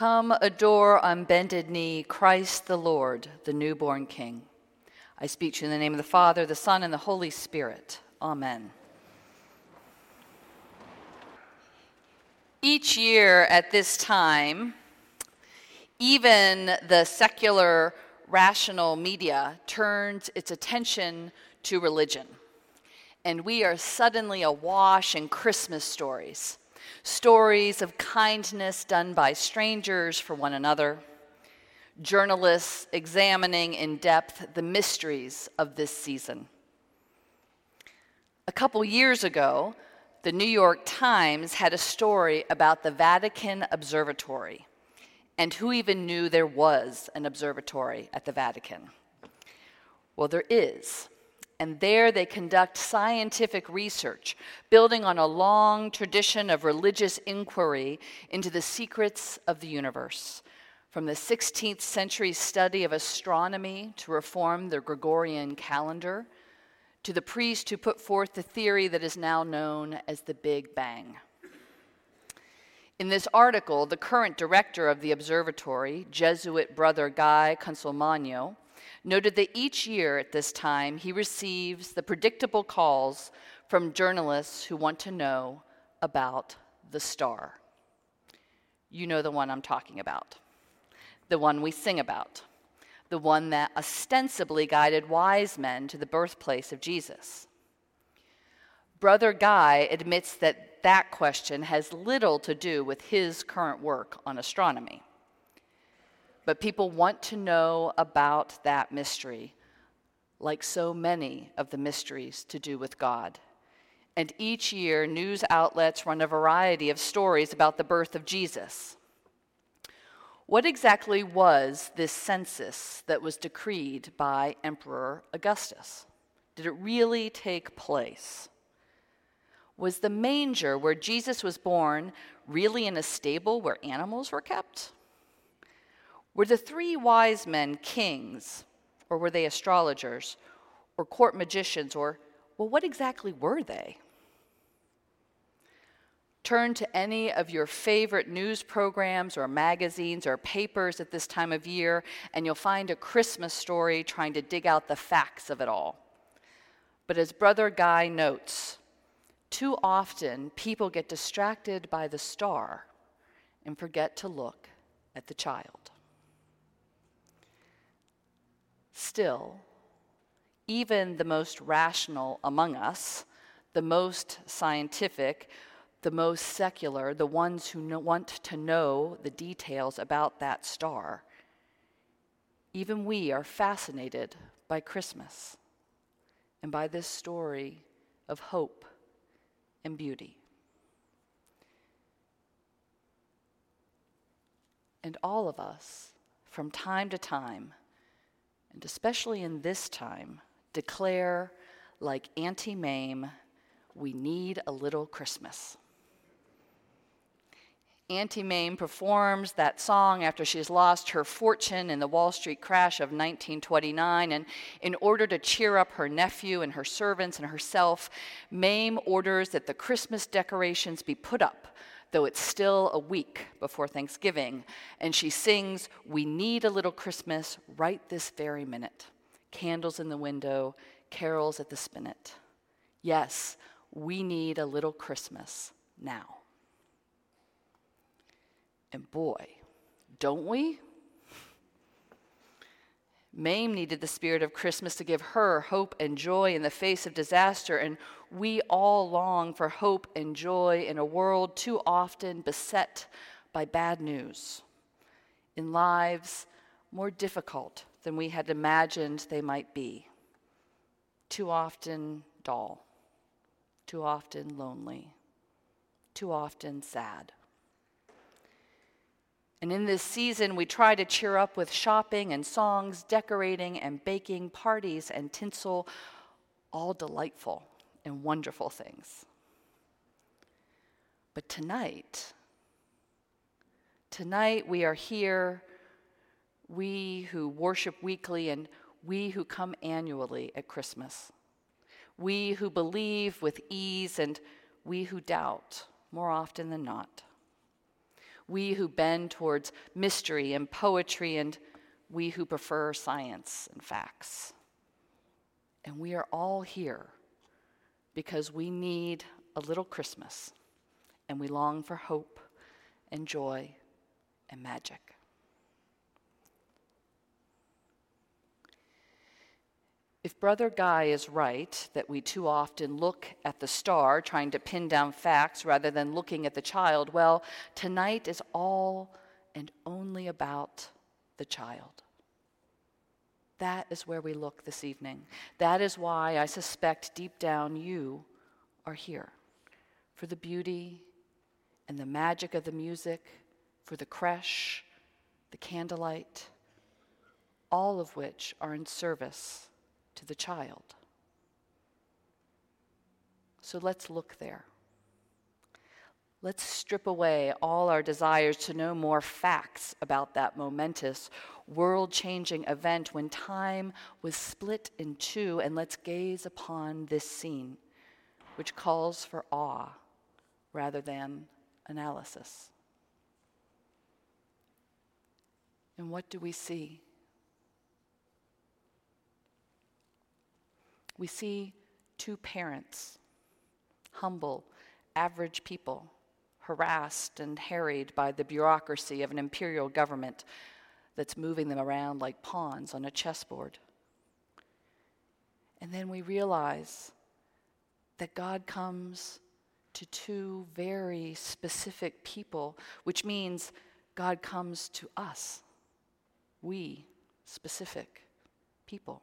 Come adore on bended knee Christ the Lord, the newborn King. I speak to you in the name of the Father, the Son, and the Holy Spirit. Amen. Each year at this time, even the secular rational media turns its attention to religion. And we are suddenly awash in Christmas stories stories of kindness done by strangers for one another, journalists examining in depth the mysteries of this season. A couple years ago, the New York Times had a story about the Vatican Observatory and who even knew there was an observatory at the Vatican. Well, there is and there they conduct scientific research, building on a long tradition of religious inquiry into the secrets of the universe. From the 16th century study of astronomy to reform the Gregorian calendar, to the priest who put forth the theory that is now known as the Big Bang. In this article, the current director of the observatory, Jesuit brother Guy Consolmagno, noted that each year at this time he receives the predictable calls from journalists who want to know about the star. You know the one I'm talking about, the one we sing about, the one that ostensibly guided wise men to the birthplace of Jesus. Brother Guy admits that that question has little to do with his current work on astronomy but people want to know about that mystery, like so many of the mysteries to do with God. And each year, news outlets run a variety of stories about the birth of Jesus. What exactly was this census that was decreed by Emperor Augustus? Did it really take place? Was the manger where Jesus was born really in a stable where animals were kept? Were the three wise men kings, or were they astrologers, or court magicians, or, well, what exactly were they? Turn to any of your favorite news programs or magazines or papers at this time of year, and you'll find a Christmas story trying to dig out the facts of it all. But as Brother Guy notes, too often people get distracted by the star and forget to look at the child. Still, even the most rational among us, the most scientific, the most secular, the ones who want to know the details about that star, even we are fascinated by Christmas and by this story of hope and beauty. And all of us, from time to time, and especially in this time, declare, like Auntie Mame, we need a little Christmas. Auntie Mame performs that song after she has lost her fortune in the Wall Street crash of 1929. And in order to cheer up her nephew and her servants and herself, Mame orders that the Christmas decorations be put up though it's still a week before Thanksgiving, and she sings, We Need a Little Christmas right this very minute. Candles in the window, carols at the spinet. Yes, we need a little Christmas now. And boy, don't we? Mame needed the spirit of Christmas to give her hope and joy in the face of disaster, and we all long for hope and joy in a world too often beset by bad news, in lives more difficult than we had imagined they might be, too often dull, too often lonely, too often sad. And in this season, we try to cheer up with shopping and songs, decorating and baking, parties and tinsel, all delightful and wonderful things. But tonight, tonight we are here, we who worship weekly and we who come annually at Christmas, we who believe with ease and we who doubt more often than not. We who bend towards mystery and poetry, and we who prefer science and facts. And we are all here because we need a little Christmas and we long for hope and joy and magic. If Brother Guy is right that we too often look at the star trying to pin down facts rather than looking at the child, well, tonight is all and only about the child. That is where we look this evening. That is why I suspect deep down you are here for the beauty and the magic of the music, for the creche, the candlelight, all of which are in service to the child. So let's look there. Let's strip away all our desires to know more facts about that momentous, world changing event when time was split in two, and let's gaze upon this scene, which calls for awe rather than analysis. And what do we see? We see two parents, humble, average people, harassed and harried by the bureaucracy of an imperial government that's moving them around like pawns on a chessboard. And then we realize that God comes to two very specific people, which means God comes to us, we specific people.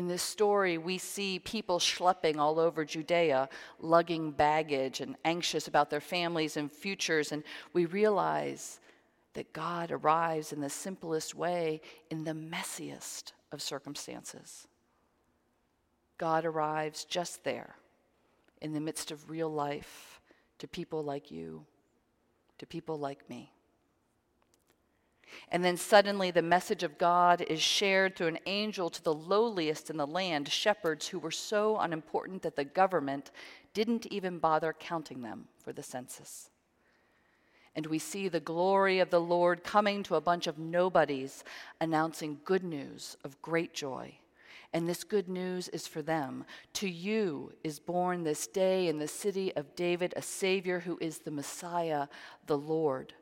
In this story, we see people schlepping all over Judea, lugging baggage and anxious about their families and futures, and we realize that God arrives in the simplest way in the messiest of circumstances. God arrives just there, in the midst of real life, to people like you, to people like me. And then suddenly the message of God is shared through an angel to the lowliest in the land, shepherds who were so unimportant that the government didn't even bother counting them for the census. And we see the glory of the Lord coming to a bunch of nobodies, announcing good news of great joy. And this good news is for them. To you is born this day in the city of David a Savior who is the Messiah, the Lord.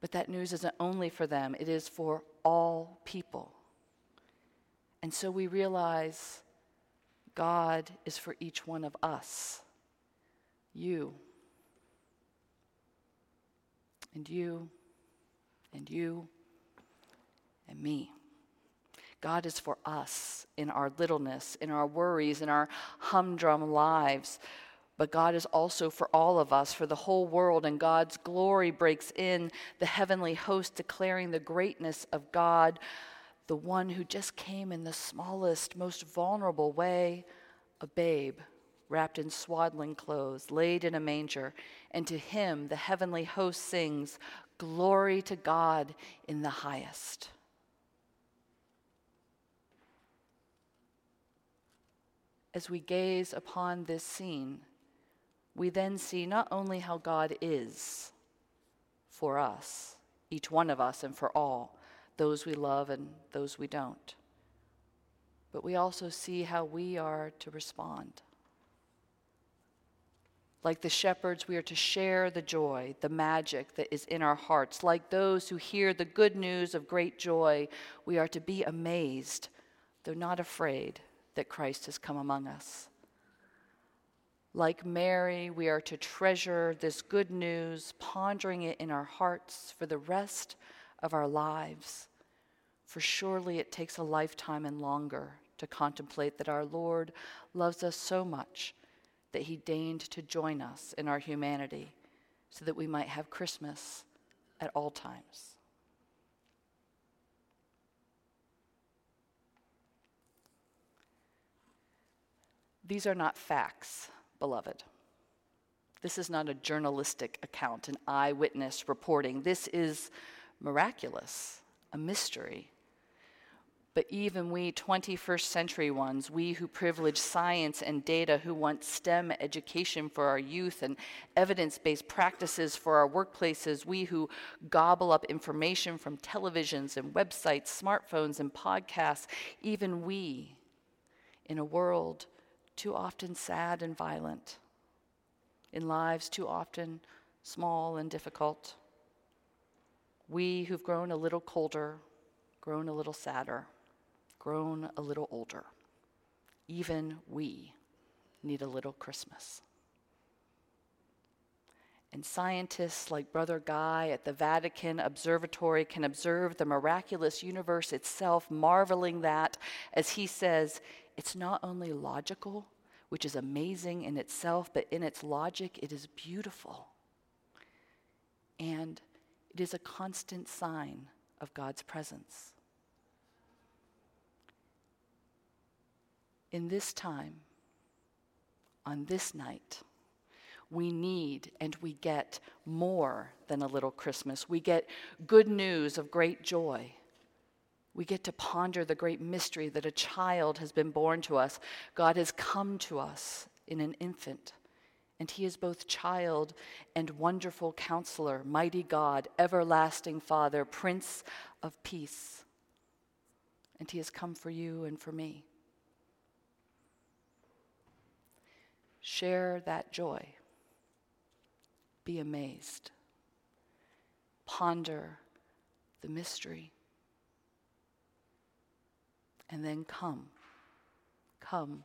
But that news isn't only for them, it is for all people. And so we realize God is for each one of us. You, and you, and you, and me. God is for us in our littleness, in our worries, in our humdrum lives. But God is also for all of us, for the whole world, and God's glory breaks in the heavenly host, declaring the greatness of God, the one who just came in the smallest, most vulnerable way a babe wrapped in swaddling clothes, laid in a manger. And to him the heavenly host sings, Glory to God in the highest. As we gaze upon this scene, we then see not only how God is for us, each one of us, and for all, those we love and those we don't, but we also see how we are to respond. Like the shepherds, we are to share the joy, the magic that is in our hearts. Like those who hear the good news of great joy, we are to be amazed, though not afraid, that Christ has come among us. Like Mary, we are to treasure this good news, pondering it in our hearts for the rest of our lives. For surely it takes a lifetime and longer to contemplate that our Lord loves us so much that he deigned to join us in our humanity so that we might have Christmas at all times. These are not facts beloved. This is not a journalistic account, an eyewitness reporting. This is miraculous, a mystery. But even we 21st century ones, we who privilege science and data, who want STEM education for our youth and evidence based practices for our workplaces, we who gobble up information from televisions and websites, smartphones and podcasts, even we, in a world too often sad and violent, in lives too often small and difficult, we who've grown a little colder, grown a little sadder grown a little older. Even we need a little Christmas. And scientists like Brother Guy at the Vatican Observatory can observe the miraculous universe itself, marveling that, as he says, it's not only logical, which is amazing in itself, but in its logic, it is beautiful. And it is a constant sign of God's presence. in this time, on this night, we need and we get more than a little Christmas. We get good news of great joy. We get to ponder the great mystery that a child has been born to us. God has come to us in an infant, and He is both child and wonderful counselor, mighty God, everlasting Father, Prince of Peace. And He has come for you and for me. Share that joy. Be amazed. Ponder the mystery. And then come. Come,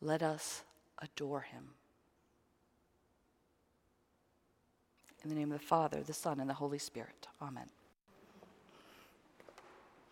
let us adore him. In the name of the Father, the Son, and the Holy Spirit. Amen.